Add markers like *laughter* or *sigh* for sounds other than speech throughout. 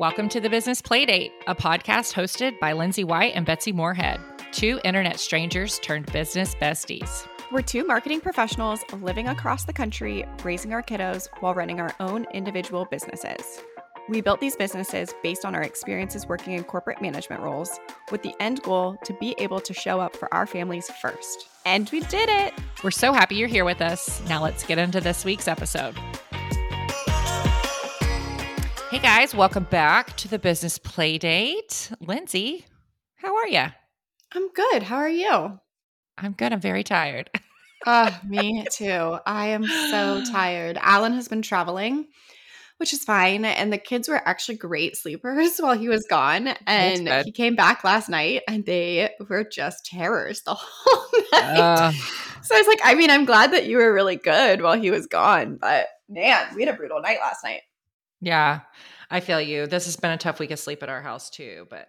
Welcome to the Business Playdate, a podcast hosted by Lindsay White and Betsy Moorehead, two internet strangers turned business besties. We're two marketing professionals living across the country, raising our kiddos while running our own individual businesses. We built these businesses based on our experiences working in corporate management roles, with the end goal to be able to show up for our families first. And we did it! We're so happy you're here with us. Now let's get into this week's episode. Hey guys, welcome back to the Business Playdate. Lindsay, how are you? I'm good. How are you? I'm good. I'm very tired. uh, *laughs* me too. I am so tired. Alan has been traveling, which is fine. And the kids were actually great sleepers *laughs* while he was gone. And he came back last night and they were just terrors the *laughs* whole night. Uh, so I was like, I mean, I'm glad that you were really good while he was gone. But man, we had a brutal night last night. Yeah, I feel you. This has been a tough week of sleep at our house too, but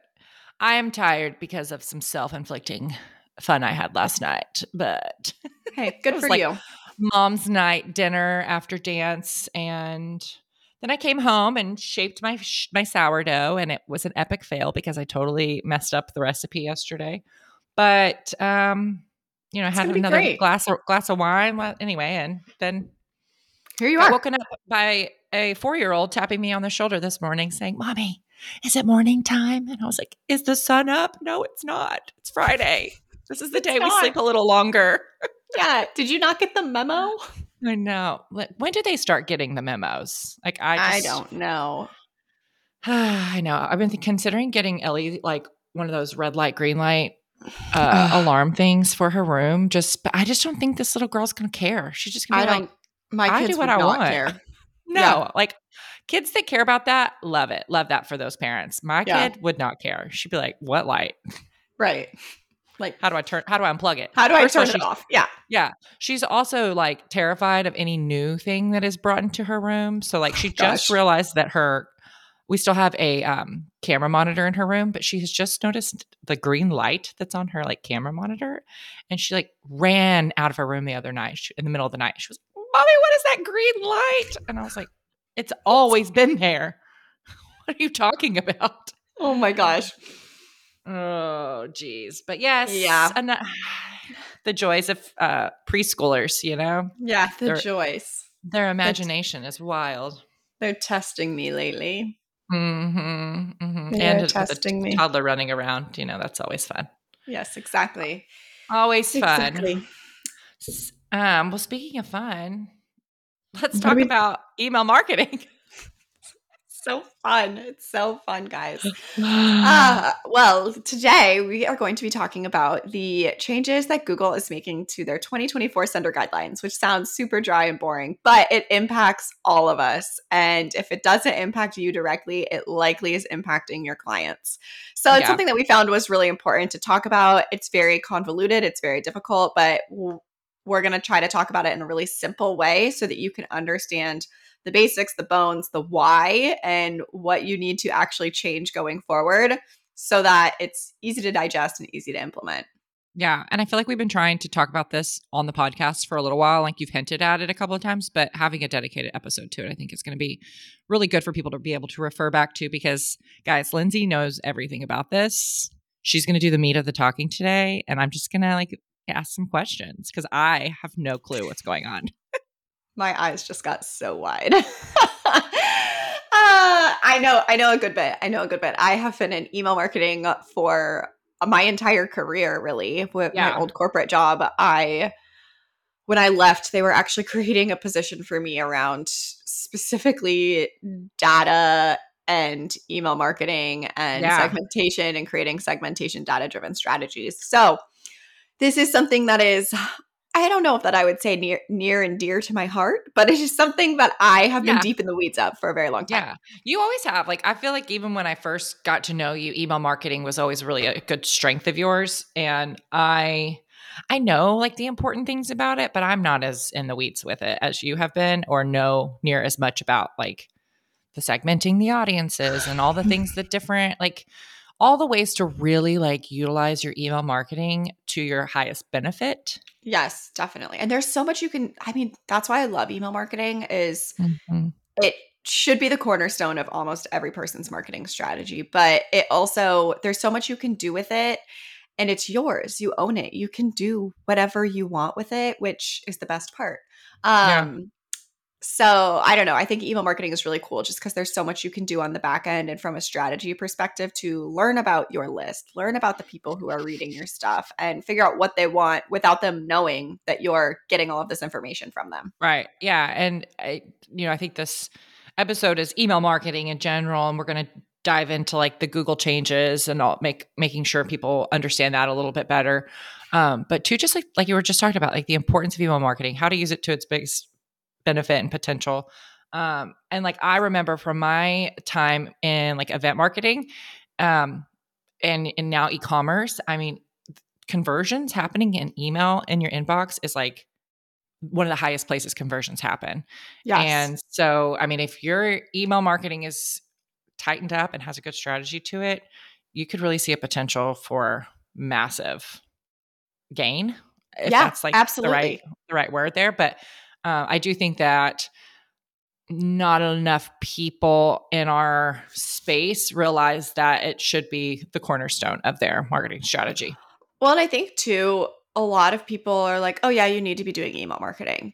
I am tired because of some self-inflicting fun I had last night. But hey, *laughs* good for like you. Mom's night dinner after dance and then I came home and shaped my my sourdough and it was an epic fail because I totally messed up the recipe yesterday. But um you know, I had another glass of, glass of wine anyway and then here you are. Woken up by a four year old tapping me on the shoulder this morning saying, Mommy, is it morning time? And I was like, Is the sun up? No, it's not. It's Friday. This is the day we sleep a little longer. yeah. Did you not get the memo? *laughs* I know. When did they start getting the memos? Like, I just, I don't know. *sighs* I know. I've been considering getting Ellie like one of those red light, green light uh, *sighs* alarm things for her room. Just, I just don't think this little girl's gonna care. She's just gonna be I like, my kids I do what I want. Care. *laughs* No, yeah. like kids that care about that, love it. Love that for those parents. My yeah. kid would not care. She'd be like, "What light?" Right. Like, how do I turn? How do I unplug it? How do First I turn it off? Yeah, yeah. She's also like terrified of any new thing that is brought into her room. So like, she oh, just realized that her we still have a um, camera monitor in her room, but she has just noticed the green light that's on her like camera monitor, and she like ran out of her room the other night she, in the middle of the night. She was mommy, what is that green light? And I was like, it's always been there. *laughs* What are you talking about? Oh my gosh. Oh, geez. But yes. Yeah. And that, the joys of uh, preschoolers, you know? Yeah, the their, joys. Their imagination is wild. They're testing me lately. Mm-hmm. mm-hmm. and testing me. toddler running around, you know, that's always fun. Yes, exactly. Always fun. Exactly. Um, well, speaking of fun, let's talk we- about email marketing. *laughs* so fun. It's so fun, guys. *sighs* uh, well, today we are going to be talking about the changes that Google is making to their 2024 sender guidelines, which sounds super dry and boring, but it impacts all of us. And if it doesn't impact you directly, it likely is impacting your clients. So it's yeah. something that we found was really important to talk about. It's very convoluted, it's very difficult, but we're going to try to talk about it in a really simple way so that you can understand the basics, the bones, the why, and what you need to actually change going forward so that it's easy to digest and easy to implement. Yeah. And I feel like we've been trying to talk about this on the podcast for a little while. Like you've hinted at it a couple of times, but having a dedicated episode to it, I think is going to be really good for people to be able to refer back to because, guys, Lindsay knows everything about this. She's going to do the meat of the talking today. And I'm just going to like ask some questions because I have no clue what's going on. *laughs* My eyes just got so wide. *laughs* uh, I know, I know a good bit. I know a good bit. I have been in email marketing for my entire career, really, with yeah. my old corporate job. I when I left, they were actually *laughs* creating a position for me around specifically data and email marketing and yeah. segmentation and creating segmentation data driven strategies. So this is something that is I don't know if that I would say near near and dear to my heart, but it is just something that I have yeah. been deep in the weeds of for a very long time. Yeah. You always have. Like I feel like even when I first got to know you, email marketing was always really a good strength of yours and I I know like the important things about it, but I'm not as in the weeds with it as you have been or know near as much about like the segmenting the audiences and all the things that different like all the ways to really like utilize your email marketing to your highest benefit. Yes, definitely. And there's so much you can I mean, that's why I love email marketing is mm-hmm. it should be the cornerstone of almost every person's marketing strategy, but it also there's so much you can do with it and it's yours. You own it. You can do whatever you want with it, which is the best part. Um yeah. So I don't know. I think email marketing is really cool just because there's so much you can do on the back end and from a strategy perspective to learn about your list, learn about the people who are reading your stuff, and figure out what they want without them knowing that you're getting all of this information from them. Right. Yeah. And I, you know, I think this episode is email marketing in general, and we're going to dive into like the Google changes and all make making sure people understand that a little bit better. Um, but to just like like you were just talking about, like the importance of email marketing, how to use it to its biggest benefit and potential. Um, and like I remember from my time in like event marketing, um, and and now e-commerce. I mean, conversions happening in email in your inbox is like one of the highest places conversions happen. Yes. And so, I mean, if your email marketing is tightened up and has a good strategy to it, you could really see a potential for massive gain. If yeah, that's like absolutely. the right the right word there. But uh, I do think that not enough people in our space realize that it should be the cornerstone of their marketing strategy. Well, and I think too, a lot of people are like, oh, yeah, you need to be doing email marketing.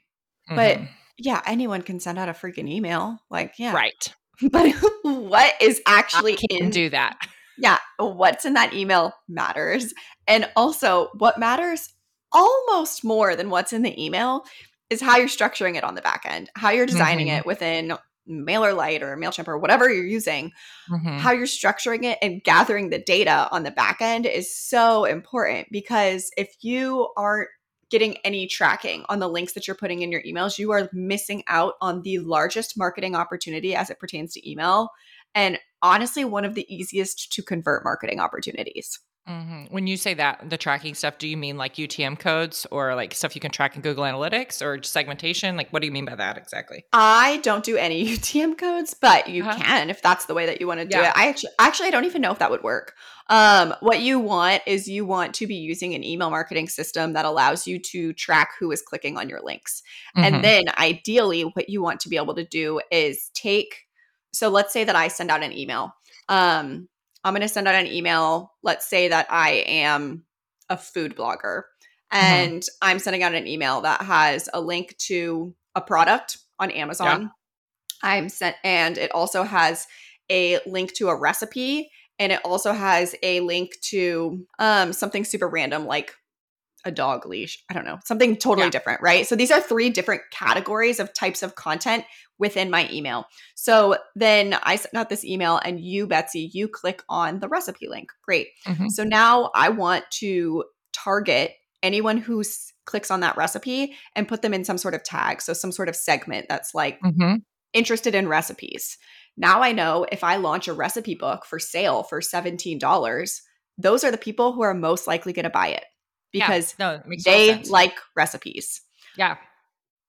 Mm-hmm. But yeah, anyone can send out a freaking email. Like, yeah. Right. *laughs* But *laughs* what is actually I can in do that? Yeah, what's in that email matters. And also, what matters almost more than what's in the email is how you're structuring it on the back end, how you're designing mm-hmm. it within MailerLite or MailChimp or whatever you're using, mm-hmm. how you're structuring it and gathering the data on the back end is so important because if you aren't getting any tracking on the links that you're putting in your emails, you are missing out on the largest marketing opportunity as it pertains to email. And honestly, one of the easiest to convert marketing opportunities. Mm-hmm. When you say that, the tracking stuff, do you mean like UTM codes or like stuff you can track in Google Analytics or segmentation? Like, what do you mean by that exactly? I don't do any *laughs* UTM codes, but you uh-huh. can if that's the way that you want to do yeah. it. I actually, actually, I don't even know if that would work. Um, what you want is you want to be using an email marketing system that allows you to track who is clicking on your links. Mm-hmm. And then ideally, what you want to be able to do is take, so let's say that I send out an email. Um, I'm going to send out an email. Let's say that I am a food blogger mm-hmm. and mm-hmm. I'm sending out an email that has a link to a product on Amazon. Yeah. I'm sent, and it also has a link to a recipe, and it also has a link to um, something super random like a dog leash. I don't know, something totally yeah. different, right? So these are three different categories of types of content within my email. So then I sent out this email, and you, Betsy, you click on the recipe link. Great. Mm-hmm. So now I want to target anyone who s- clicks on that recipe and put them in some sort of tag. So some sort of segment that's like mm-hmm. interested in recipes. Now I know if I launch a recipe book for sale for $17, those are the people who are most likely going to buy it because yeah, no, it they like recipes. Yeah.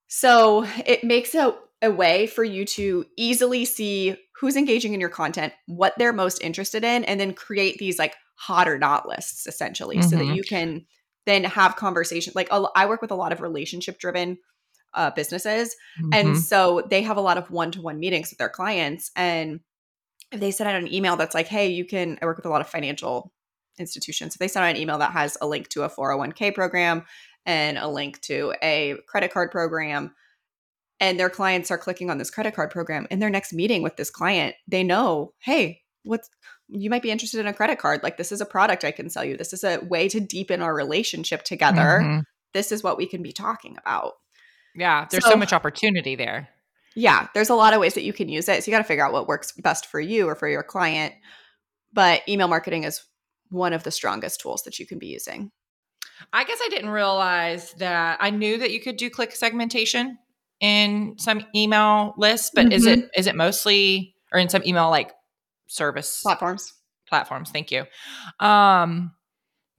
So it makes a a way for you to easily see who's engaging in your content, what they're most interested in, and then create these like hot or not lists essentially mm-hmm. so that mm-hmm. you can then have conversation. Like I work with a lot of relationship driven uh, businesses. Mm-hmm. And so they have a lot of one to one meetings with their clients. And if they send out an email that's like, hey, you can, I work with a lot of financial institutions. If they send out an email that has a link to a 401k program and a link to a credit card program, and their clients are clicking on this credit card program in their next meeting with this client they know hey what's you might be interested in a credit card. Like this is a product i can sell you. This is a way to deepen our relationship together. Mm-hmm. this is what we can be talking about. Yeah there's so, so much opportunity there. Yeah there's a lot of ways that you can use it. So you got to figure out what works best for you or for your client. But email marketing is one of the strongest tools that you can be using. I guess I didn't realize that I knew that you could do click segmentation in some email lists, but mm-hmm. is it mm-hmm. it mostly or in some email like service platforms? Platforms, thank you. Um,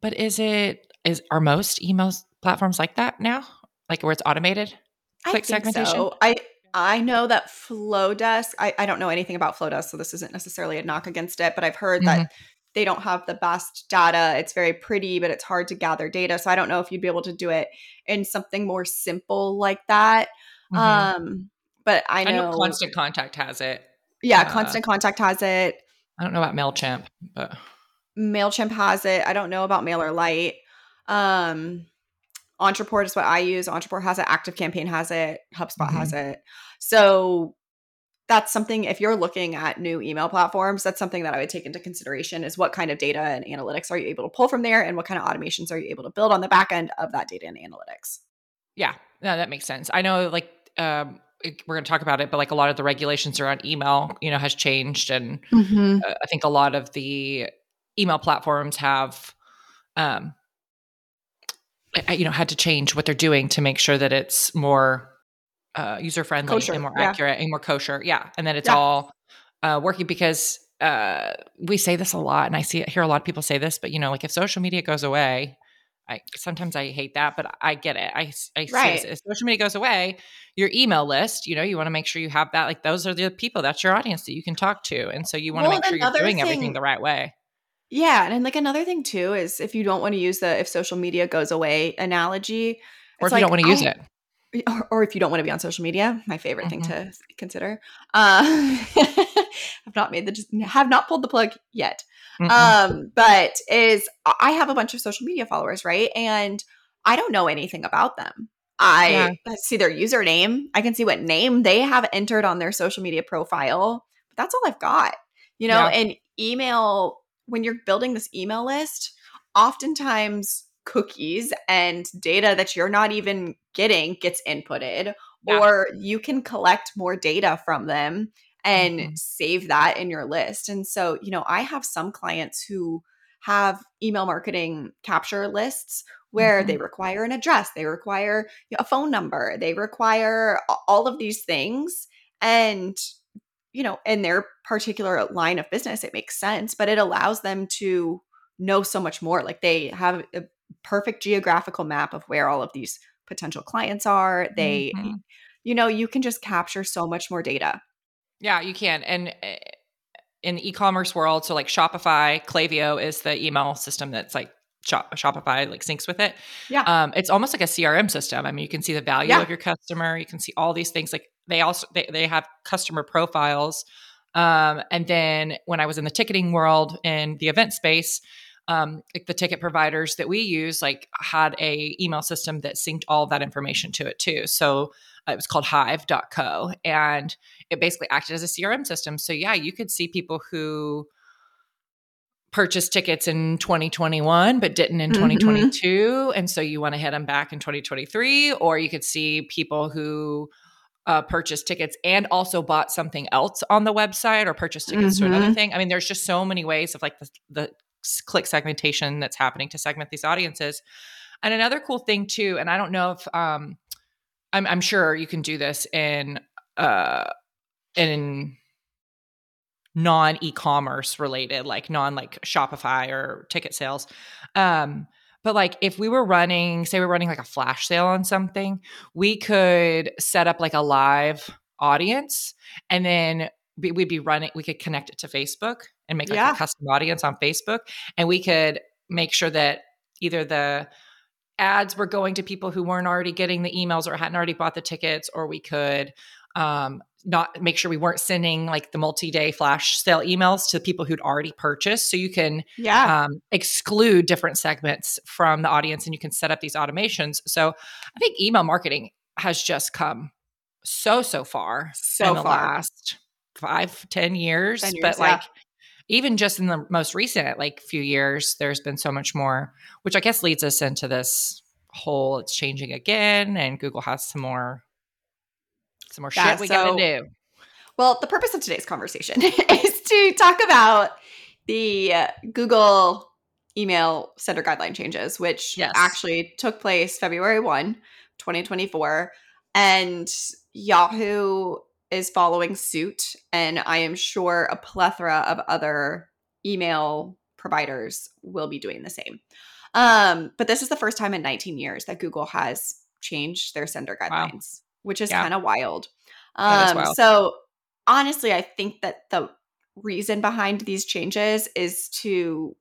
but is it is are most email platforms like that now? Like where it's automated? Click segmentation? So. I I know that Flodesk, I, I don't know anything about Flodesk, so this isn't necessarily a knock against it, but I've heard mm-hmm. that they don't have the best data. It's very pretty, but it's hard to gather data. So I don't know if you'd be able to do it in something more simple like that. Mm-hmm. Um, but I know, I know Constant Contact has it. Yeah, uh, Constant Contact has it. I don't know about Mailchimp, but Mailchimp has it. I don't know about MailerLite. Um, Ontraport is what I use. Ontraport has it. Active Campaign has it. HubSpot mm-hmm. has it. So that's something if you're looking at new email platforms that's something that i would take into consideration is what kind of data and analytics are you able to pull from there and what kind of automations are you able to build on the back end of that data and analytics yeah no, that makes sense i know like um, we're going to talk about it but like a lot of the regulations around email you know has changed and mm-hmm. uh, i think a lot of the email platforms have um, you know had to change what they're doing to make sure that it's more uh, user friendly and more yeah. accurate and more kosher. Yeah, and then it's yeah. all uh, working because uh, we say this a lot, and I see hear a lot of people say this, but you know, like if social media goes away. I, sometimes I hate that, but I get it. I, I right. see if social media goes away, your email list, you know, you want to make sure you have that. Like those are the people, that's your audience that you can talk to. And so you want to well, make sure you're doing thing, everything the right way. Yeah. And and like another thing too is if you don't want to use the if social media goes away analogy, or if like, you don't want to use it or, or, if you don't want to be on social media, my favorite mm-hmm. thing to consider. Uh, *laughs* *laughs* I've not made the have not pulled the plug yet. Mm-hmm. Um, but is I have a bunch of social media followers, right? And I don't know anything about them. I yeah. see their username. I can see what name they have entered on their social media profile. But that's all I've got. You know, yeah. and email when you're building this email list, oftentimes cookies and data that you're not even getting gets inputted yeah. or you can collect more data from them and mm-hmm. save that in your list. And so, you know, I have some clients who have email marketing capture lists where mm-hmm. they require an address, they require a phone number, they require all of these things. And, you know, in their particular line of business, it makes sense, but it allows them to know so much more. Like they have a perfect geographical map of where all of these potential clients are. They, mm-hmm. you know, you can just capture so much more data. Yeah, you can. And eh, in the e-commerce world, so like Shopify, Klaviyo is the email system that's like Shop, Shopify like syncs with it. Yeah. Um, it's almost like a CRM system. I mean, you can see the value yeah. of your customer. You can see all these things. Like they also they, they have customer profiles. Um, and then when I was in the ticketing world in the event space, um, like the ticket providers that we use like had a email system that synced all that information to it too so uh, it was called hive.co and it basically acted as a crm system so yeah you could see people who purchased tickets in 2021 but didn't in mm-hmm. 2022 and so you want to hit them back in 2023 or you could see people who uh, purchased tickets and also bought something else on the website or purchased tickets mm-hmm. to another mm-hmm. thing. I mean, there's just so many ways of like the, the click segmentation that's happening to segment these audiences. And another cool thing too, and I don't know if um, I'm, I'm sure you can do this in uh, in non e-commerce related, like non like Shopify or ticket sales. Um, but like if we were running, say we're running like a flash sale on something, we could set up like a live audience and then we'd be running we could connect it to facebook and make like yeah. a custom audience on facebook and we could make sure that either the ads were going to people who weren't already getting the emails or hadn't already bought the tickets or we could um, not make sure we weren't sending like the multi-day flash sale emails to people who'd already purchased so you can yeah um, exclude different segments from the audience and you can set up these automations so i think email marketing has just come so so far so in the far. last five, ten years. 10 years but like even just in the most recent like few years, there's been so much more, which I guess leads us into this whole it's changing again and Google has some more some more yeah, shit we so, gotta do. Well, the purpose of today's conversation *laughs* is to talk about the uh, Google email sender guideline changes, which yes. actually took place February 1, 2024. And Yahoo is following suit, and I am sure a plethora of other email providers will be doing the same. Um, but this is the first time in 19 years that Google has changed their sender guidelines. Which is yeah. kind of wild. Um, wild. So honestly, I think that the reason behind these changes is to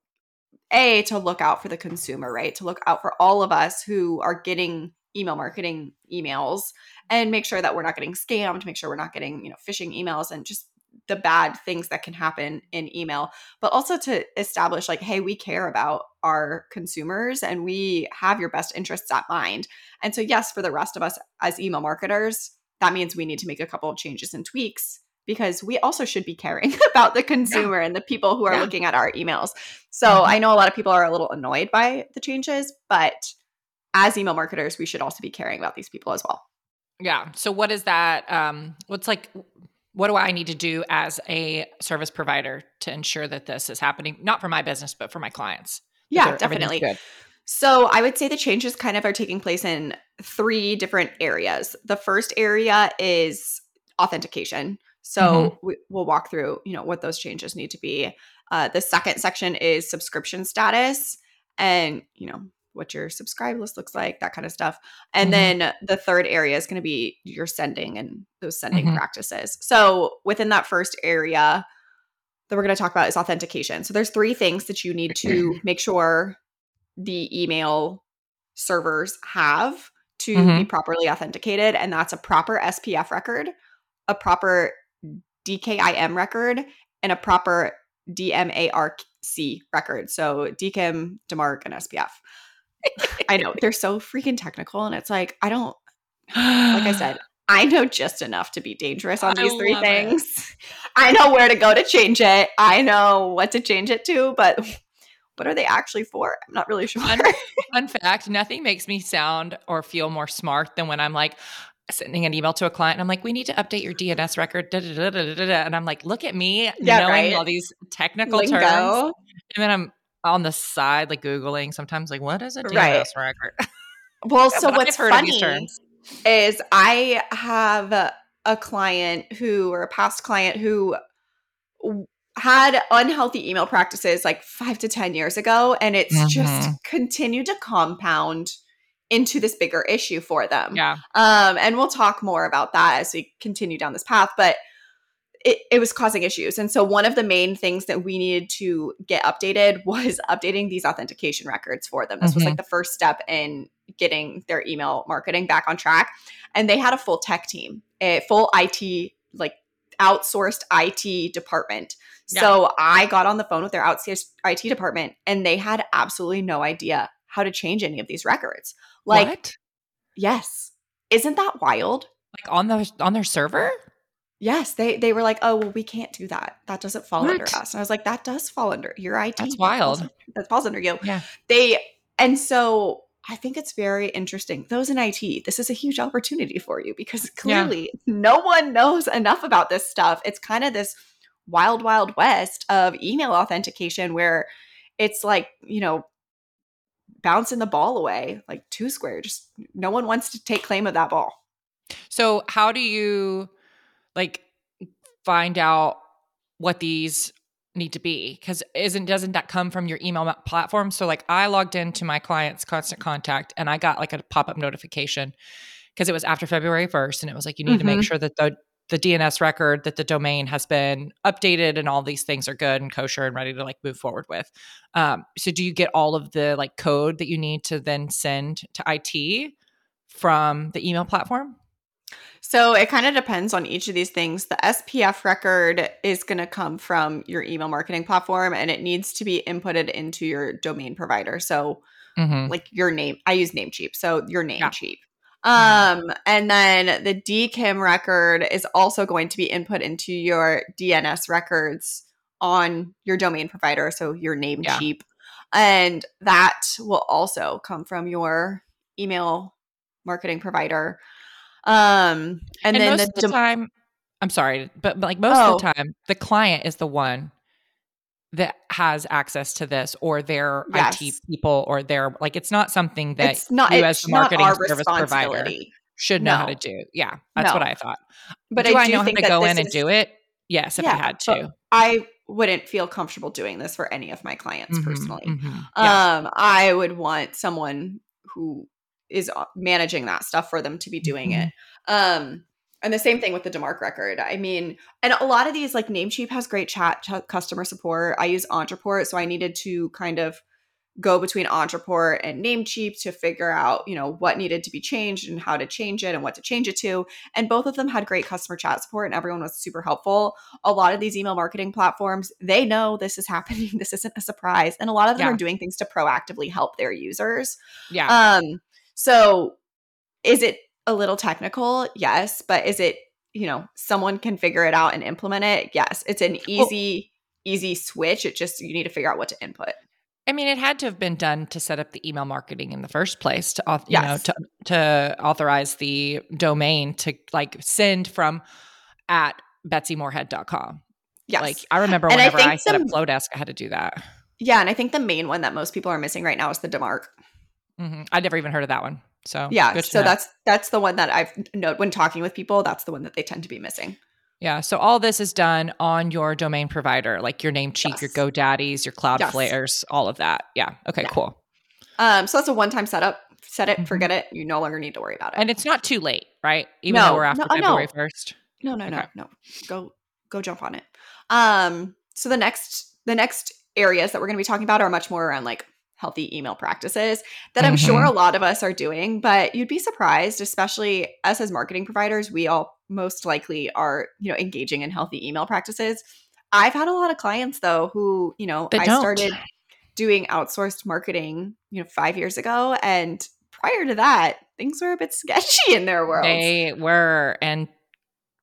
a to look out for the consumer, right? To look out for all of us who are getting email marketing emails and make sure that we're not getting scammed, make sure we're not getting, you know, phishing emails and just the bad things that can happen in email, but also to establish like, hey, we care about our consumers and we have your best interests at mind. And so, yes, for the rest of us as email marketers, that means we need to make a couple of changes and tweaks because we also should be caring *laughs* about the consumer yeah. and the people who are yeah. looking at our emails. So mm-hmm. I know a lot of people are a little annoyed by the changes, but as email marketers, we should also be caring about these people as well. Yeah. So what is that? Um, what's like what do I need to do as a service provider to ensure that this is happening, not for my business, but for my clients? Yeah, definitely. So I would say the changes kind of are taking place in three different areas. The first area is authentication. So mm-hmm. we, will walk through, you know, what those changes need to be. Uh, the second section is subscription status, and you know, what your subscribe list looks like, that kind of stuff. And mm-hmm. then the third area is going to be your sending and those sending mm-hmm. practices. So within that first area that we're going to talk about is authentication. So there's three things that you need to *clears throat* make sure the email servers have to mm-hmm. be properly authenticated and that's a proper SPF record, a proper DKIM record, and a proper DMARC record. So DKIM, DMARC, and SPF. I know they're so freaking technical, and it's like I don't. Like I said, *sighs* I know just enough to be dangerous on these I three things. It. *laughs* I know where to go to change it. I know what to change it to, but what are they actually for? I'm not really sure. Fun, *laughs* fun fact: nothing makes me sound or feel more smart than when I'm like, sending an email to a client and I'm like, we need to update your DNS record. Da, da, da, and I'm like, look at me yeah, knowing right? all these technical Lingo. terms. And then I'm on the side, like Googling sometimes, like, what is a DNS right. record? *laughs* Well, so what's funny is I have a client who, or a past client who had unhealthy email practices like five to 10 years ago, and it's mm-hmm. just continued to compound into this bigger issue for them. Yeah. Um, and we'll talk more about that as we continue down this path. But it, it was causing issues. And so one of the main things that we needed to get updated *laughs* was updating these authentication records for them. This mm-hmm. was like mm-hmm. the first step in getting their email marketing back on track. And they had a full tech team, a full IT, like outsourced IT department. Yeah. So I got on the phone with their outsourced IT department and they had absolutely no idea how to change any of these records. Like, what? yes. Isn't that wild? Like on the on their server? Yes, they they were like, "Oh, well, we can't do that. That doesn't fall what? under us." And I was like, "That does fall under your IT. That's wild. That falls, that falls under you." Yeah. They and so I think it's very interesting. Those in IT, this is a huge opportunity for you because clearly yeah. no one knows enough about this stuff. It's kind of this wild, wild west of email authentication where it's like, you know, bouncing the ball away like two square. Just no one wants to take claim of that ball. So, how do you like find out what these need to be because isn't doesn't that come from your email platform so like i logged into my client's constant contact and i got like a pop-up notification because it was after february 1st and it was like you need mm-hmm. to make mm-hmm. sure that the the dns record that the domain has been updated and all these things are good and kosher and ready to like move forward with um, so do you get all of the like code that you need to then send to it from the email platform so it kind of depends on each of these things. The SPF record is going to come from your email marketing platform and it needs to be inputted into your domain provider. So mm-hmm. like your name, I use Namecheap. So your Namecheap. Yeah. Um, and then the DKIM record is also going to be input into your DNS records on your domain provider. So your Namecheap. Yeah. And that will also come from your email marketing provider. Um, and, and then most the, of the time, I'm sorry, but, but like most oh. of the oh. time, the client is the one that has access to this or their yes. IT people or their like it's not something that it's not, you as a marketing service provider should know no. how to do. Yeah, that's no. what I thought. But do I, do I know how to go in is, and do it? Yes, if yeah, I had to. I wouldn't feel comfortable doing this for any of my clients mm-hmm, personally. Mm-hmm, yeah. Um, I would want someone who is uh, managing that stuff for them to be doing mm-hmm. it. Um, and the same thing with the DMARC record. I mean, and a lot of these, like Namecheap has great chat ch- customer support. I use Ontraport, so I needed to kind of go between Ontraport and Namecheap to figure out, you know, what needed to be changed and how to change it and what to change it to. And both of them had great customer chat support and everyone was super helpful. A lot of these email marketing platforms, they know this is *laughs* happening. This isn't a surprise. And a lot of them Yeah. are doing things to proactively help their users. Yeah. Um, so is it a little technical? Yes, but is it, you know, someone can figure it out and implement it? Yes. It's an easy easy switch. It just you need to figure out what to input. I mean, it had to have been done to set up the email marketing in the first place to, you know, to, to authorize the domain to like send from at betsymoorehead.com. Yes. Like I remember And I whenever I, think set up the- Flodesk, I had to do that. yeah, and I think the main one that most people are missing right now is the DMARC. Hmm I never even heard of that one. So Yeah, so know. that's that's the one that I've noted when talking with people. That's the one that they tend to be missing. yeah. So all this is done on your domain provider, like your Namecheap, your Yes. GoDaddies, your Cloudflares, all of that. Yeah. Okay. Yeah. Cool. Um, so that's a one time setup. Set it, Mhm. forget it. You no longer need to worry about it. And it's not too late, right? Even No, though we're after no, no. February first. No, no, no, Okay. no. Go go jump on it. Um so the next the next areas that we're going to be talking about are much more around like healthy email practices that I'm sure Mhm. a lot of us are doing, but you'd be surprised, especially us as marketing providers, we all most likely are, you know, engaging in healthy email practices. I've had a lot of clients though who, you know, That I don't. started doing outsourced marketing, you know, 5 years ago and prior to that, things were a bit *laughs* sketchy in their world. They were, and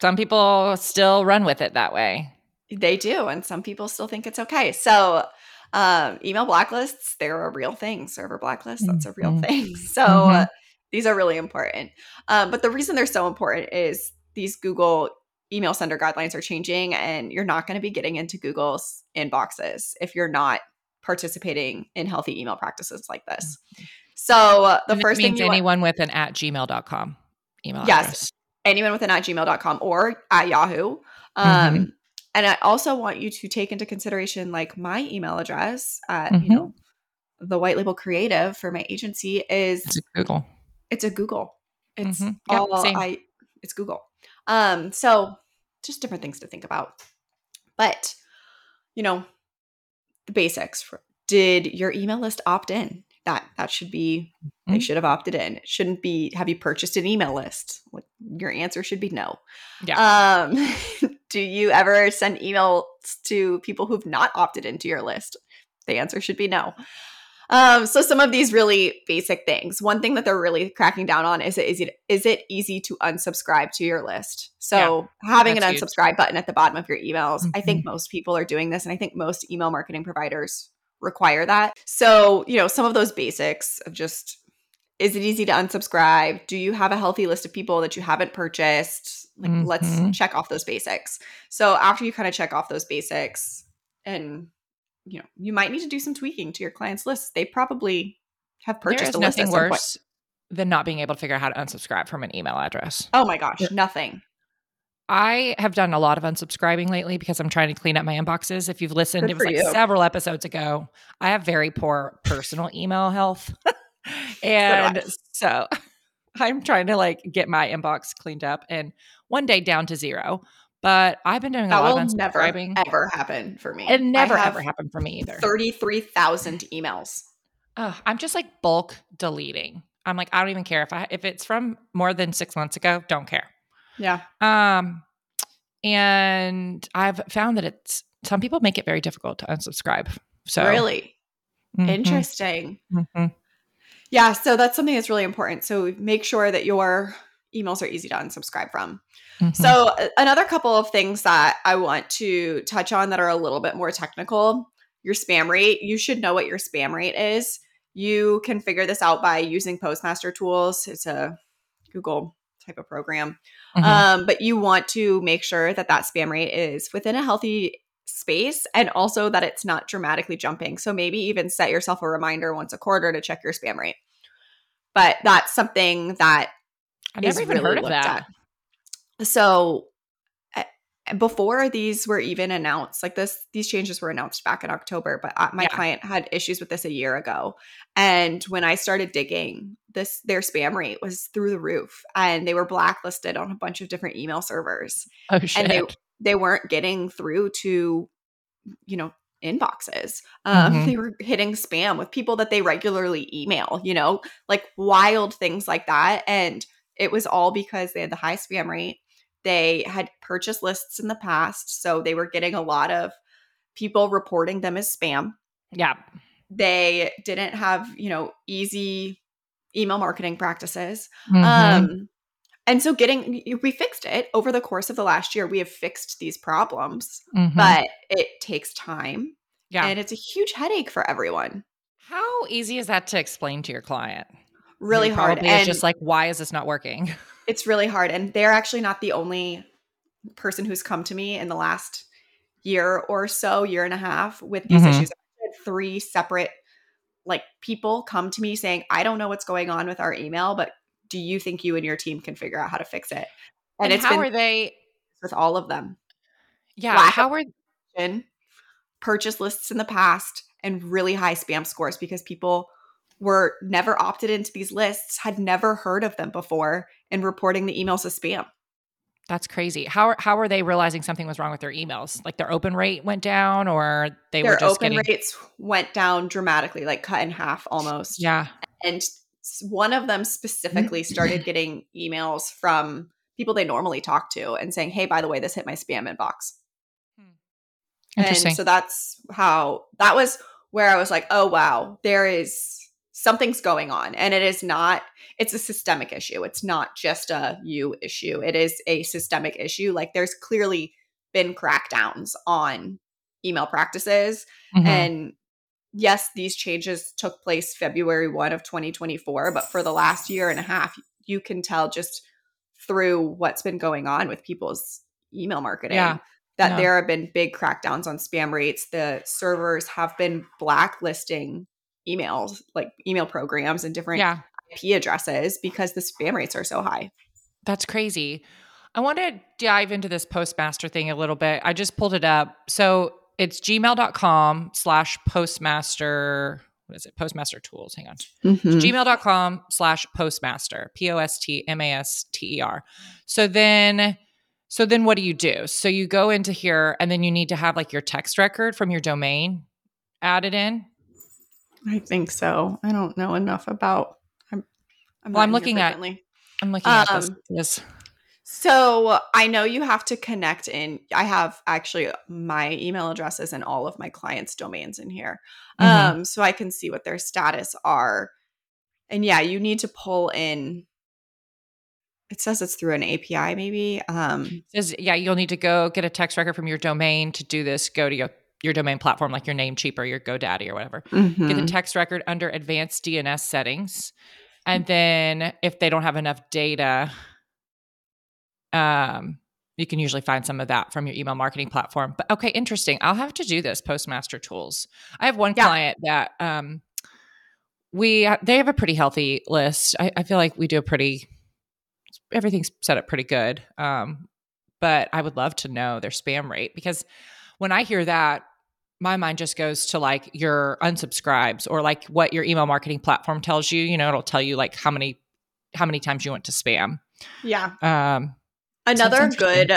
some people still run with it that way. They do, and some people still think it's okay. So, um, email blacklists, they're a real thing. Server blacklists, that's a real Mhm. thing. *laughs* So, Mhm. uh, these are really important. Um, but the reason they're so important is these Google email sender guidelines are changing, and you're not going to be getting into Google's inboxes if you're not participating in healthy email practices like this. So, uh, the And first thing means want- anyone with an at gmail.com email Yes. address. anyone with an at gmail.com or at Yahoo. Um, Mhm. And I also want you to take into consideration like my email address at, Mhm. you know, the white label creative for my agency is It's Google. it's a Google. It's Mhm. Yep, all same. I it's Google. Um, so just different things to think about. But you know, the basics. For, did your email list opt in? That that should be they Mhm. should have opted in. It shouldn't be have you purchased an email list? Like, Your answer should be no. Yeah. Um *laughs* do you ever send emails to people who've not opted into your list? The answer should be no. Um, so some of these really basic things. One thing that they're really cracking down on is it is it is it easy to unsubscribe to your list? So having an that's huge. unsubscribe button at the bottom of your emails. I Mhm. think most people are doing this, and I think most email marketing providers require that. So, you know, some of those basics of just is it easy to unsubscribe? Do you have a healthy list of people that you haven't purchased? Like, let's Mhm. check off those basics. So, after you kind of check off those basics, and you know, you might need to do some tweaking to your clients' list. They probably have purchased is a list at nothing worse than not being able to figure out how to unsubscribe from an email address. Oh my gosh, Yeah. nothing. I have done a lot of unsubscribing lately because I'm trying to clean up my inboxes. If you've listened, Good it was like you. several episodes ago. I have very poor personal email health. *laughs* and so *laughs* I'm trying to like get my inbox cleaned up and one day down to zero. But I've been doing a That lot will of never unsubscribing. ever happen for me. It never ever happened for me either. Thirty-three thousand emails. Ugh, I'm just like bulk deleting. I'm like, I don't even care if I if it's from more than six months ago, don't care. Yeah. Um, and I've found that it's some people make it very difficult to unsubscribe. So Really Mhm, interesting. mhm. Yeah, so that's something that's really important. So make sure that your emails are easy to unsubscribe from. Mhm. So another couple of things that I want to touch on that are a little bit more technical. Your spam rate, you should know what your spam rate is. You can figure this out by using Postmaster tools. It's a Google type of program. Mhm. Um, but you want to make sure that that spam rate is within a healthy space and also that it's not dramatically jumping. So maybe even set yourself a reminder once a quarter to check your spam rate. But that's something that I never even really heard of that. at. So uh, before these were even announced, like this, these changes were announced back in October, but my Yeah. client had issues with this a year ago. And when I started digging, this their spam rate was through the roof, and they were blacklisted on a bunch of different email servers, Oh shit. and they they weren't getting through to, you know, inboxes. Um, mm-hmm. They were hitting spam with people that they regularly email, you know, like wild things like that. And it was all because they had the high spam rate. They had purchased lists in the past. So they were getting a lot of people reporting them as spam. Yeah. They didn't have, you know, easy email marketing practices. Mm-hmm. Um, and so getting we fixed it over the course of the last year we have fixed these problems mm-hmm. but it takes time yeah and it's a huge headache for everyone how easy is that to explain to your client really hard and it's just like why is this not working *laughs* it's really hard and they're actually not the only person who's come to me in the last year or so year and a half with these mm-hmm. issues three separate like people come to me saying i don't know what's going on with our email but do you think you and your team can figure out how to fix it? And, and it's how are they with all of them? Yeah, Lack how are purchase lists in the past and really high spam scores because people were never opted into these lists, had never heard of them before, and reporting the emails as spam. That's crazy. How are, how are they realizing something was wrong with their emails? Like their open rate went down, or they their were just open getting- rates went down dramatically, like cut in half almost. Yeah, and one of them specifically started *laughs* getting emails from people they normally talk to and saying, "Hey, by the way, this hit my spam inbox." Hmm. Interesting. And so that's how that was where I was like, "Oh wow, there is something's going on." And it is not it's a systemic issue. It's not just a you issue. It is a systemic issue. Like there's clearly been crackdowns on email practices mm-hmm. and yes, these changes took place February 1 of 2024, but for the last year and a half, you can tell just through what's been going on with people's email marketing yeah. that yeah. there have been big crackdowns on spam rates. The servers have been blacklisting emails, like email programs and different yeah. IP addresses because the spam rates are so high. That's crazy. I want to dive into this postmaster thing a little bit. I just pulled it up. So it's gmail.com slash postmaster what is it postmaster tools hang on mm-hmm. gmail.com slash postmaster p-o-s-t-m-a-s-t-e-r so then so then what do you do so you go into here and then you need to have like your text record from your domain added in i think so i don't know enough about i'm, I'm well i'm looking at i'm looking um, at this, so I know you have to connect in. I have actually my email addresses and all of my clients' domains in here. Mm-hmm. Um, so I can see what their status are. And yeah, you need to pull in. It says it's through an API, maybe. Um, says yeah, you'll need to go get a text record from your domain to do this. Go to your your domain platform like your Namecheap or your GoDaddy or whatever. Mm-hmm. Get the mm-hmm. text record under advanced DNS settings, and then if they don't have enough data um, you can usually find some of that from your email marketing platform. But okay, interesting. I'll have to do this Postmaster tools. I have one yeah. client that um, we they have a pretty healthy list. I, I, feel like we do a pretty everything's set up pretty good. Um, but I would love to know their spam rate because when I hear that, my mind just goes to like your unsubscribes or like what your email marketing platform tells you. You know, it'll tell you like how many how many times you went to spam. Yeah. Um, Another good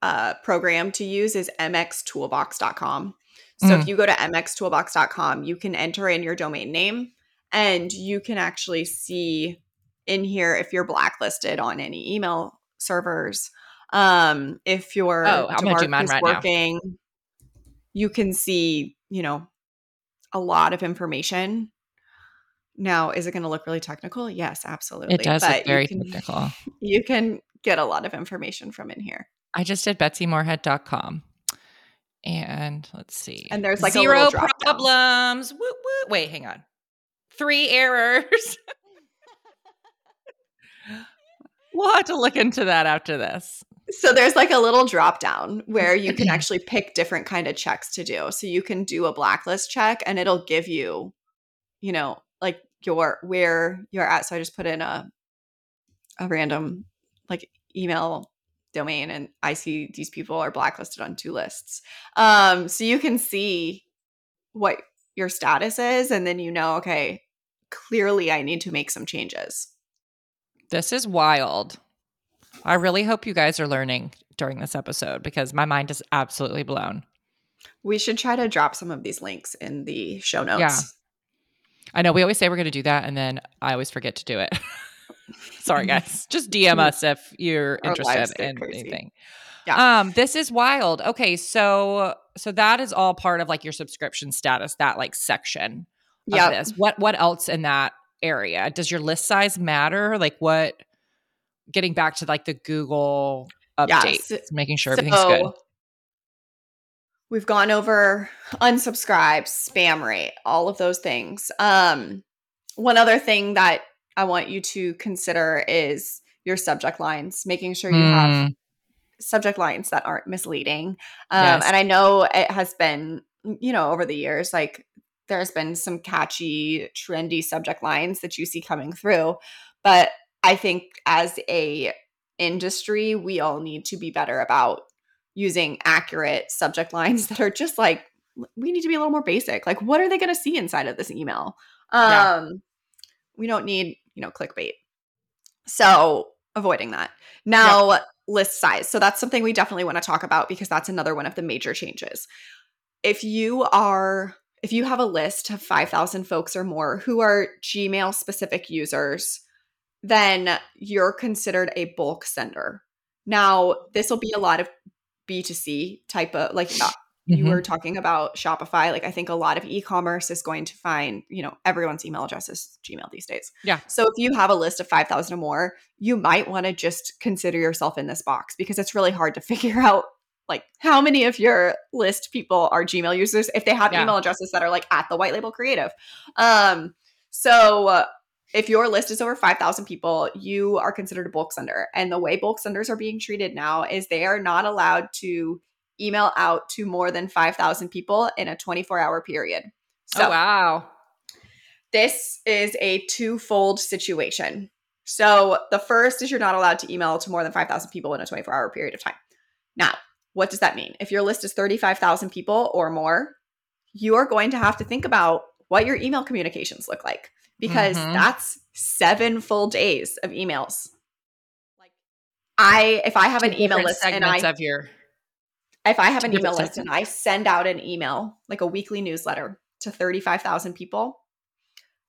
uh, program to use is mxtoolbox.com. So mm. if you go to mxtoolbox.com, you can enter in your domain name and you can actually see in here if you're blacklisted on any email servers. Um, if your oh, I'm gonna do mine right working, now. you can see, you know, a lot of information. Now, is it going to look really technical? Yes, absolutely. It does but look very can, technical. *laughs* You can get a lot of information from in here. I just did betsymoorehead.com. And let's see. And there's like zero problems. Woo, woo. Wait, hang on. Three errors. *laughs* we'll have to look into that after this. So there's like a little drop down where you can actually pick different kind of checks to do. So you can do a blacklist check and it'll give you, you know, like your where you're at. So I just put in a a random like email domain and I see these people are blacklisted on two lists. Um, so you can see what your status is, and then you know, okay, clearly I need to make some changes. This is wild. I really hope you guys are learning during this episode because my mind is absolutely blown. We should try to drop some of these links in the show notes. Yeah. I know we always say we're going to do that, and then I always forget to do it. *laughs* Sorry, *laughs* guys. Just DM us if you're Our interested in crazy. anything. Yeah. Um, this is wild. Okay, so so that is all part of like your subscription status, that like section of Yep. this. What what else in that area? Does your list size matter? Like what getting back to like the Google updates, Yes. making sure everything's good. We've gone over unsubscribe, spam rate, all of those things. Um, one other thing that I want you to consider is your subject lines, making sure you have Mm, subject lines that aren't misleading. Um, Yes. And I know it has been, you know, over the years, like there's been some catchy, trendy subject lines that you see coming through. But I think as a industry, we all need to be better about using accurate subject lines *laughs* that are just like we need to be a little more basic. Like, what are they going to see inside of this email? Um, Yeah. we don't need, you know, clickbait. So avoiding that. Now, list size. So that's something we definitely want to talk about because that's another one of the major changes. If you are if you have a list of 5,000 folks or more who are Gmail specific users, then you're considered a bulk sender. Now, this will be a lot of B2C type of like uh, you mhm. were talking about Shopify. Like I think a lot of e-commerce is going to find, you know, everyone's email address is Gmail these days. Yeah. So if you have a list of 5,000 or more, you might want to just consider yourself in this box because it's really hard to *laughs* figure out like how many of your list people are Gmail users if they have Yeah. email addresses that are like at the white label creative. Um so uh, if your list is over 5,000 people, you are considered a bulk sender. And the way bulk senders are being treated now is they are not allowed to email out to more than 5,000 people in a 24 hour period. Oh, so oh wow. this is a twofold situation. So the first is you're not allowed to email to more than 5,000 people in a 24 hour period of time. Now, what does that mean? If your list is 35,000 people or more, you are going to have to think about what your email communications look like because Mhm. that's seven full days of emails. Like I if I have an email list and I of your if I have an email list and I send out an email, like a weekly newsletter to 35,000 people,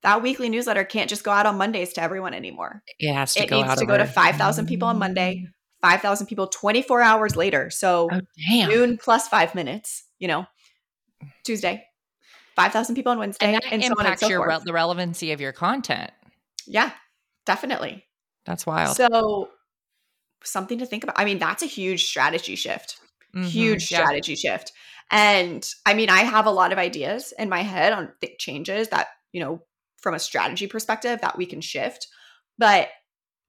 that weekly newsletter can't just go out on Mondays to everyone anymore. it has to It go needs out to go to over- 5,000 people on Monday, 5,000 people 24 hours later. So Oh damn. noon plus five minutes, you know, Tuesday, 5,000 people on Wednesday, and and, that so on and impacts so your forth. re- the relevancy of your content. yeah, definitely. That's wild. So something to think about. I mean, that's a huge strategy shift. Mhm. huge Yeah. strategy shift. And I mean, I have a lot of ideas in my head on th- changes that, you know, from a strategy perspective that we can shift, but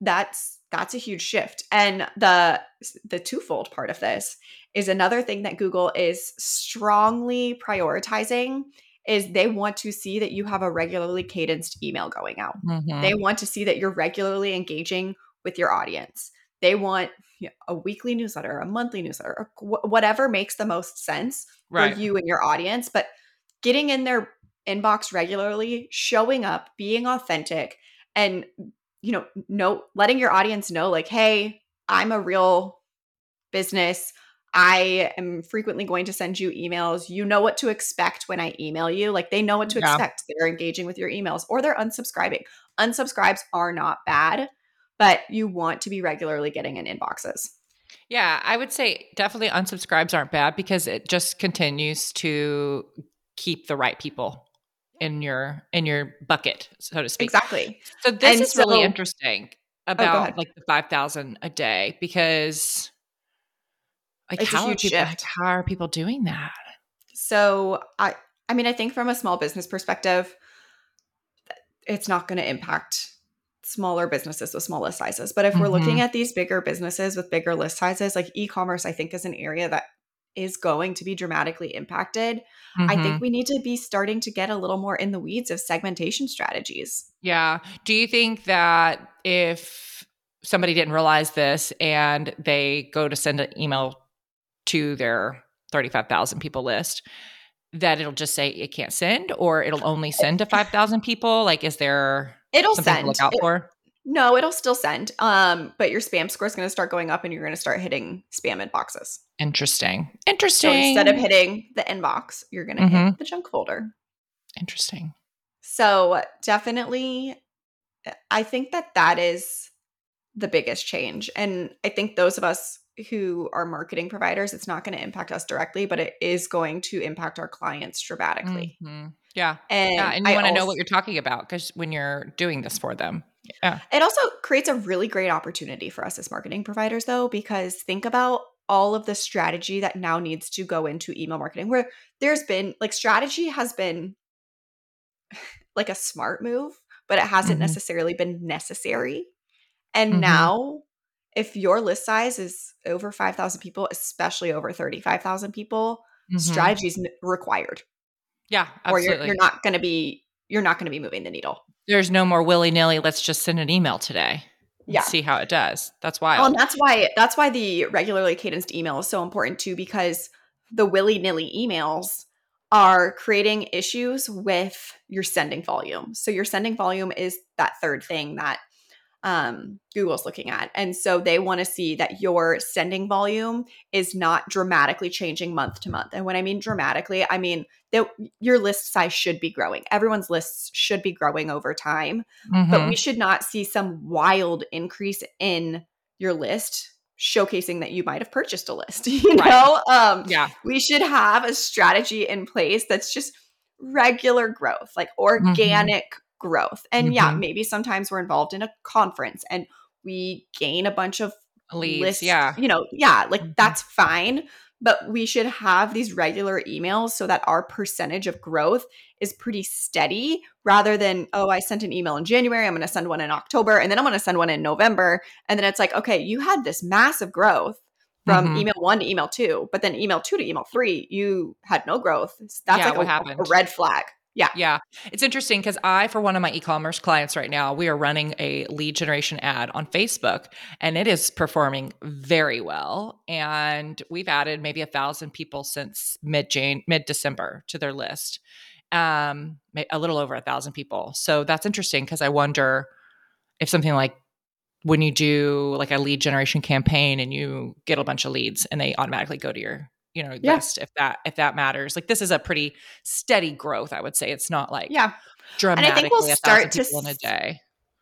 that's that's a huge shift. And the the twofold part of this is another thing that Google is strongly prioritizing is they want to see that you have a regularly cadenced email going out. Mhm. They want to see that you're regularly engaging with your audience. They want you know, a weekly newsletter, a monthly newsletter, wh- whatever makes the most sense right. for you and your audience. But getting in their inbox regularly, showing up, being authentic, and you know, know letting your audience know, like, hey, I'm a real business. I am frequently going to send you emails. You know what to expect when I email you. Like they know what to Yeah. expect. They're engaging with your emails or they're unsubscribing. Unsubscribes are not bad, but you want to be regularly getting in inboxes. Yeah, I would say definitely unsubscribes aren't bad because it just continues to keep the right people in your in your bucket, so to speak. Exactly. So this And is really so- Oh, interesting about ahead. like the five thousand a day because like It's a how are people shift. how are people doing that? So I I mean I think from a small business perspective it's not going to impact smaller businesses with smaller sizes. But if we're looking at these bigger businesses with bigger list sizes, like e-commerce I think is an area that is going to be dramatically impacted. I Mhm. think we need to be starting to get a little more in the weeds of segmentation strategies. Yeah. Do you think that if somebody didn't realize this and they go to send an email to their 35,000 people list, that it'll just say it can't send or it'll only send to 5,000 people? Like, is there It'll something send. to look out It- for? No, it'll still send. Um, but your spam score is going to start going up and you're going to start hitting spam inboxes. Interesting. Interesting. So instead of hitting the inbox, you're going to mm-hmm. hit the junk folder. Interesting. So definitely, I think that that is the biggest change. And I think those of us who are marketing providers, it's not going to impact us directly, but it is going to impact our clients dramatically. Mm-hmm. Yeah. And, yeah. and you want to know what you're talking about because when you're doing this for them. Yeah. It also creates a really great opportunity for us as marketing providers, though, because think about all of the strategy that now needs to go into email marketing, where there's been like strategy has been like a smart move, but it hasn't mm-hmm. necessarily been necessary. And mm-hmm. now, if your list size is over 5,000 people, especially over 35,000 people, mm-hmm. strategy is required. Yeah, absolutely. Or you're, you're not going to be you're not going to be moving the needle. There's no more willy nilly. Let's just send an email today. Yeah. See how it does. That's why. Well, and that's why that's why the regularly cadenced email is so important too, because the willy nilly emails are creating issues with your sending volume. So your sending volume is that third thing that um, Google's looking at. And so they want to see that your sending volume is not dramatically changing month to month. And when I mean dramatically, I mean that your list size should be growing. Everyone's lists should be growing over time, mm-hmm. but we should not see some wild increase in your list showcasing that you might have purchased a list *laughs* you right. know um yeah we should have a strategy in place that's just regular growth like mm-hmm. organic mm-hmm growth. And mm-hmm. yeah, maybe sometimes we're involved in a conference and we gain a bunch of leads. Lists, yeah. You know, yeah, like mm-hmm. that's fine. But we should have these regular emails so that our percentage of growth is pretty steady rather than, oh, I sent an email in January, I'm going to send one in October, and then I'm going to send one in November. And then it's like, okay, you had this massive growth from mm-hmm. email one to email two, but then email two to email three, you had no growth. That's yeah, like a, happened? a red flag. Yeah. Yeah. It's interesting because I, for one of my e commerce clients right now, we are running a lead generation ad on Facebook and it is performing very well. And we've added maybe a thousand people since mid Jane, mid December to their list. Um, a little over a thousand people. So that's interesting because I wonder if something like when you do like a lead generation campaign and you get a bunch of leads and they automatically go to your you know yeah. list if that if that matters. Like this is a pretty steady growth i would say. It's not like yeah. Dramatically and i think we'll start to in a day.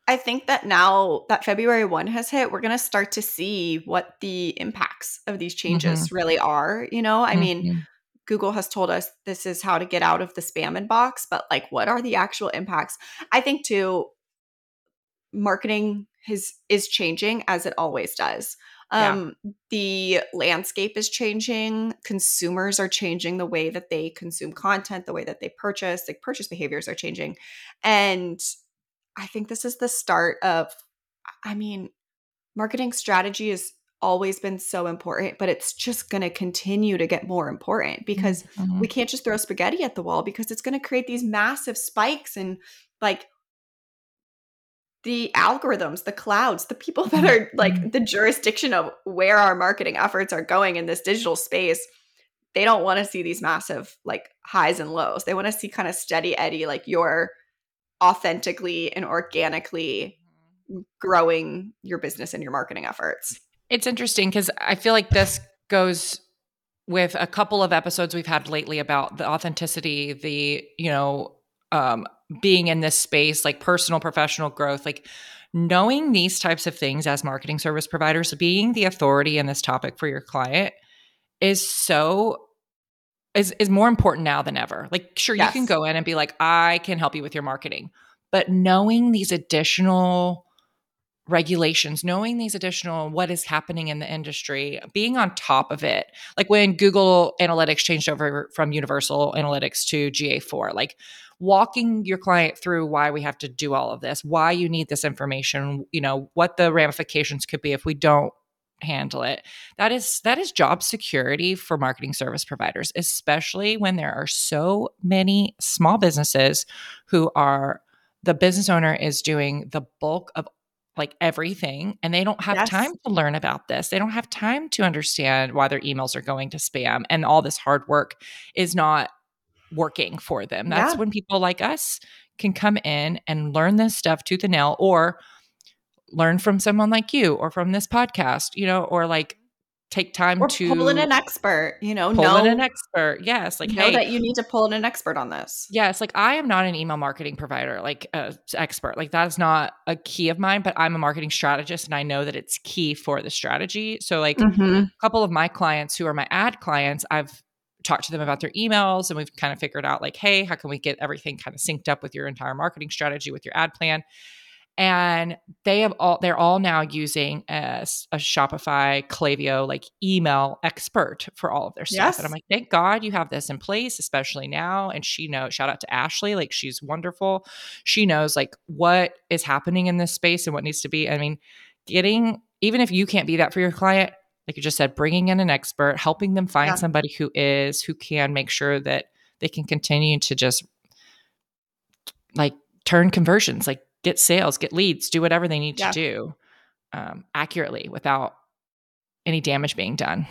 I think that now that february 1 has hit we're going to start to see what the impacts of these changes mm-hmm. really are you know? I mm-hmm. mean google has told us this is how to get out of the spam inbox but like what are the actual impacts? I think too marketing is is changing as it always does um, yeah. The landscape is changing. Consumers are changing the way that they consume content, the way that they purchase, like purchase behaviors are changing. And I think this is the start of, I mean, marketing strategy has always been so important, but it's just going to continue to get more important because mm-hmm. we can't just throw spaghetti at the wall because it's going to create these massive spikes and like the algorithms, the clouds, the people that are like mm-hmm. the jurisdiction of where our marketing efforts are going in this digital space, they don't want to see these massive like highs and lows. They want to see kind of steady eddy, like you're authentically and organically growing your business and your marketing efforts. It's interesting because I feel like this goes with a couple of episodes we've had lately about the authenticity, the, you know, um, being in this space, like personal professional growth, like knowing these types of things as marketing service providers, being the authority in this topic for your client is so is is more important now than ever. Like sure yes. you can go in and be like I can help you with your marketing, but knowing these additional regulations, knowing these additional what is happening in the industry, being on top of it. Like when Google Analytics changed over from Universal Analytics to GA4, like walking your client through why we have to do all of this, why you need this information, you know, what the ramifications could be if we don't handle it. That is that is job security for marketing service providers, especially when there are so many small businesses who are the business owner is doing the bulk of like everything and they don't have yes. time to learn about this. They don't have time to understand why their emails are going to spam and all this hard work is not working for them. That's yeah. when people like us can come in and learn this stuff tooth and nail or learn from someone like you or from this podcast, you know, or like take time or to pull in an expert, you know, pull know, in an expert. Yes, like know hey, that you need to pull in an expert on this. Yes, like I am not an email marketing provider, like uh, expert. Like that is not a key of mine, but I'm a marketing strategist and I know that it's key for the strategy. So like Mm-hmm. a couple of my clients who are my ad clients, I've talked to them about their emails and we've kind of figured out like, hey, how can we get everything kind of synced up with your entire marketing strategy with your ad plan? And they have all they're all now using a Shopify Klaviyo like email expert for all of their stuff. Yes. And I'm like, thank God you have this in place, especially now. And she knows, shout out to Ashley, like she's wonderful. She knows like what is happening in this space and what needs to be. I mean, getting even if you can't be that for your client, like you just said, bringing in an expert, helping them find Yeah. somebody who is, who can make sure that they can continue to just like turn conversions, like get sales, get leads, do whatever they need Yeah. to do um, accurately without any damage being done.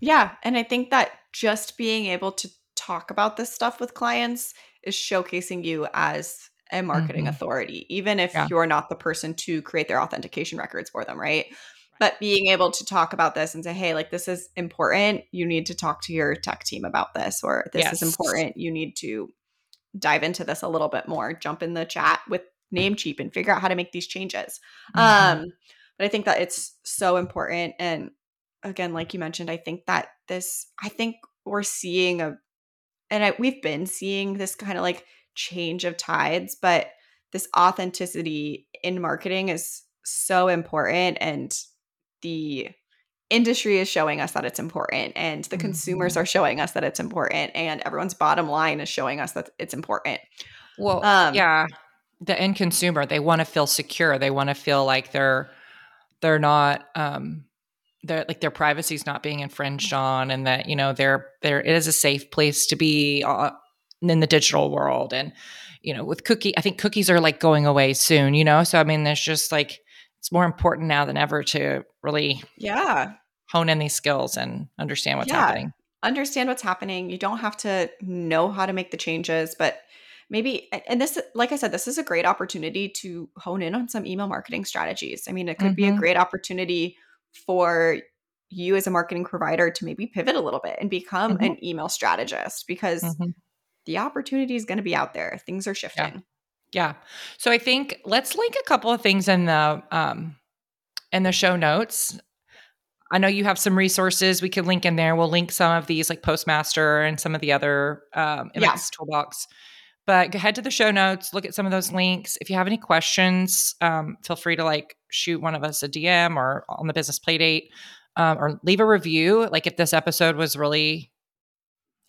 Yeah. And I think that just being able to talk about this stuff with clients is showcasing you as a marketing Mhm. authority, even if Yeah. you're not the person to create their authentication records for them, right? But being able to talk about this and say, hey, like this is important. You need to talk to your tech team about this, or this Yes. is important. You need to dive into this a little bit more. Jump in the chat with Namecheap and figure out how to make these changes. Mhm. Um, but I think that it's so important. And again, like you mentioned, I think that this, I think we're seeing a, and I, we've been seeing this kind of like change of tides, but this authenticity in marketing is so important. And the industry is showing us that it's important, and the consumers Mhm. are showing us that it's important, and everyone's bottom line is showing us that it's important. Well, Um, yeah, the end consumer, they want to feel secure. They want to feel like they're they're not um they're like their privacy is not being infringed on and that, you know, they're there it is a safe place to be uh, in the digital world and you know, with cookie, I think cookies are like going away soon, you know? So I mean, there's just like it's more important now than ever to really Yeah. hone in these skills and understand what's Yeah. happening. understand what's happening. You don't have to know how to make the changes, but maybe and this like I said, this is a great opportunity to hone in on some email marketing strategies. I mean, it could be a Mhm. great opportunity for you as a marketing provider to maybe pivot a little bit and become Mhm. an email strategist because Mhm. the opportunity is going to be out there. Things are shifting. Yeah. So I think let's link a couple of things in the um in the show notes. I know you have some resources we could link in there. We'll link some of these like Postmaster and some of the other um Yeah. MX toolbox. But go head to the show notes, look at some of those links. If you have any questions, um, feel free to like shoot one of us a DM or on the business play date, um, or leave a review. Like if this episode was really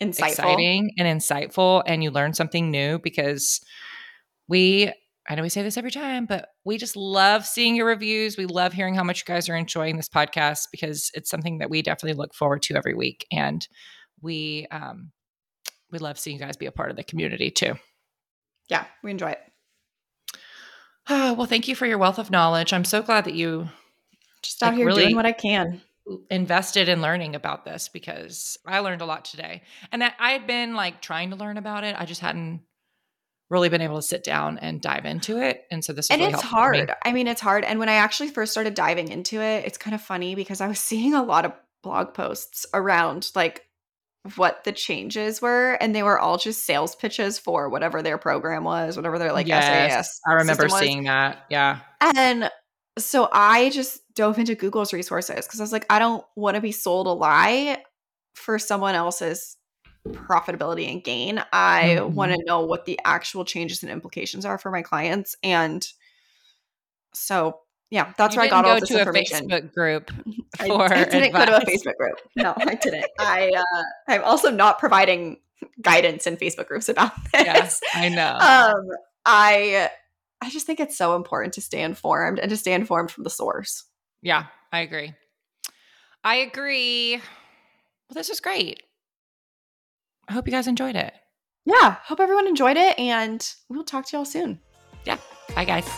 Insightful. exciting and insightful and you learned something new because we I know we say this every time, but we just love seeing your reviews. We love hearing how much you guys are enjoying this podcast because it's something that we definitely look forward to every week. And we um we love seeing you guys be a part of the community too. Yeah, we enjoy it. Ah, *sighs* well, thank you for your wealth of knowledge. I'm so glad that you Just out Like, here really- doing what I can. invested in learning about this because I learned a lot today. And I I had been like trying to learn about it. I just hadn't really been able to sit down and dive into it. And so this and really it's for me. hard. I mean, it's hard. And when I actually first started diving into it, it's kind of funny because I was *laughs* seeing a lot of blog posts around like what the changes were, and they were all just sales pitches for whatever their program was, whatever their like SaaS. I remember seeing that. Yeah. And so I just dove into Google's resources because I was like, I don't want to be sold a lie for someone else's profitability and gain. I Mhm. want to know what the actual changes and implications are for my clients. And so, yeah, that's You where I got all go this to information. a Facebook group I, for I didn't go to a. Facebook group. No, I *laughs* didn't. I uh, I'm also not providing guidance in Facebook groups about *laughs* this. Yes, I know. Um, I I just think it's so important to stay informed and to stay informed from the source. yeah, I agree. I agree. Well, this is great. I hope you guys enjoyed it. Yeah, hope everyone enjoyed it, and we'll talk to y'all soon. Yeah. Bye, guys.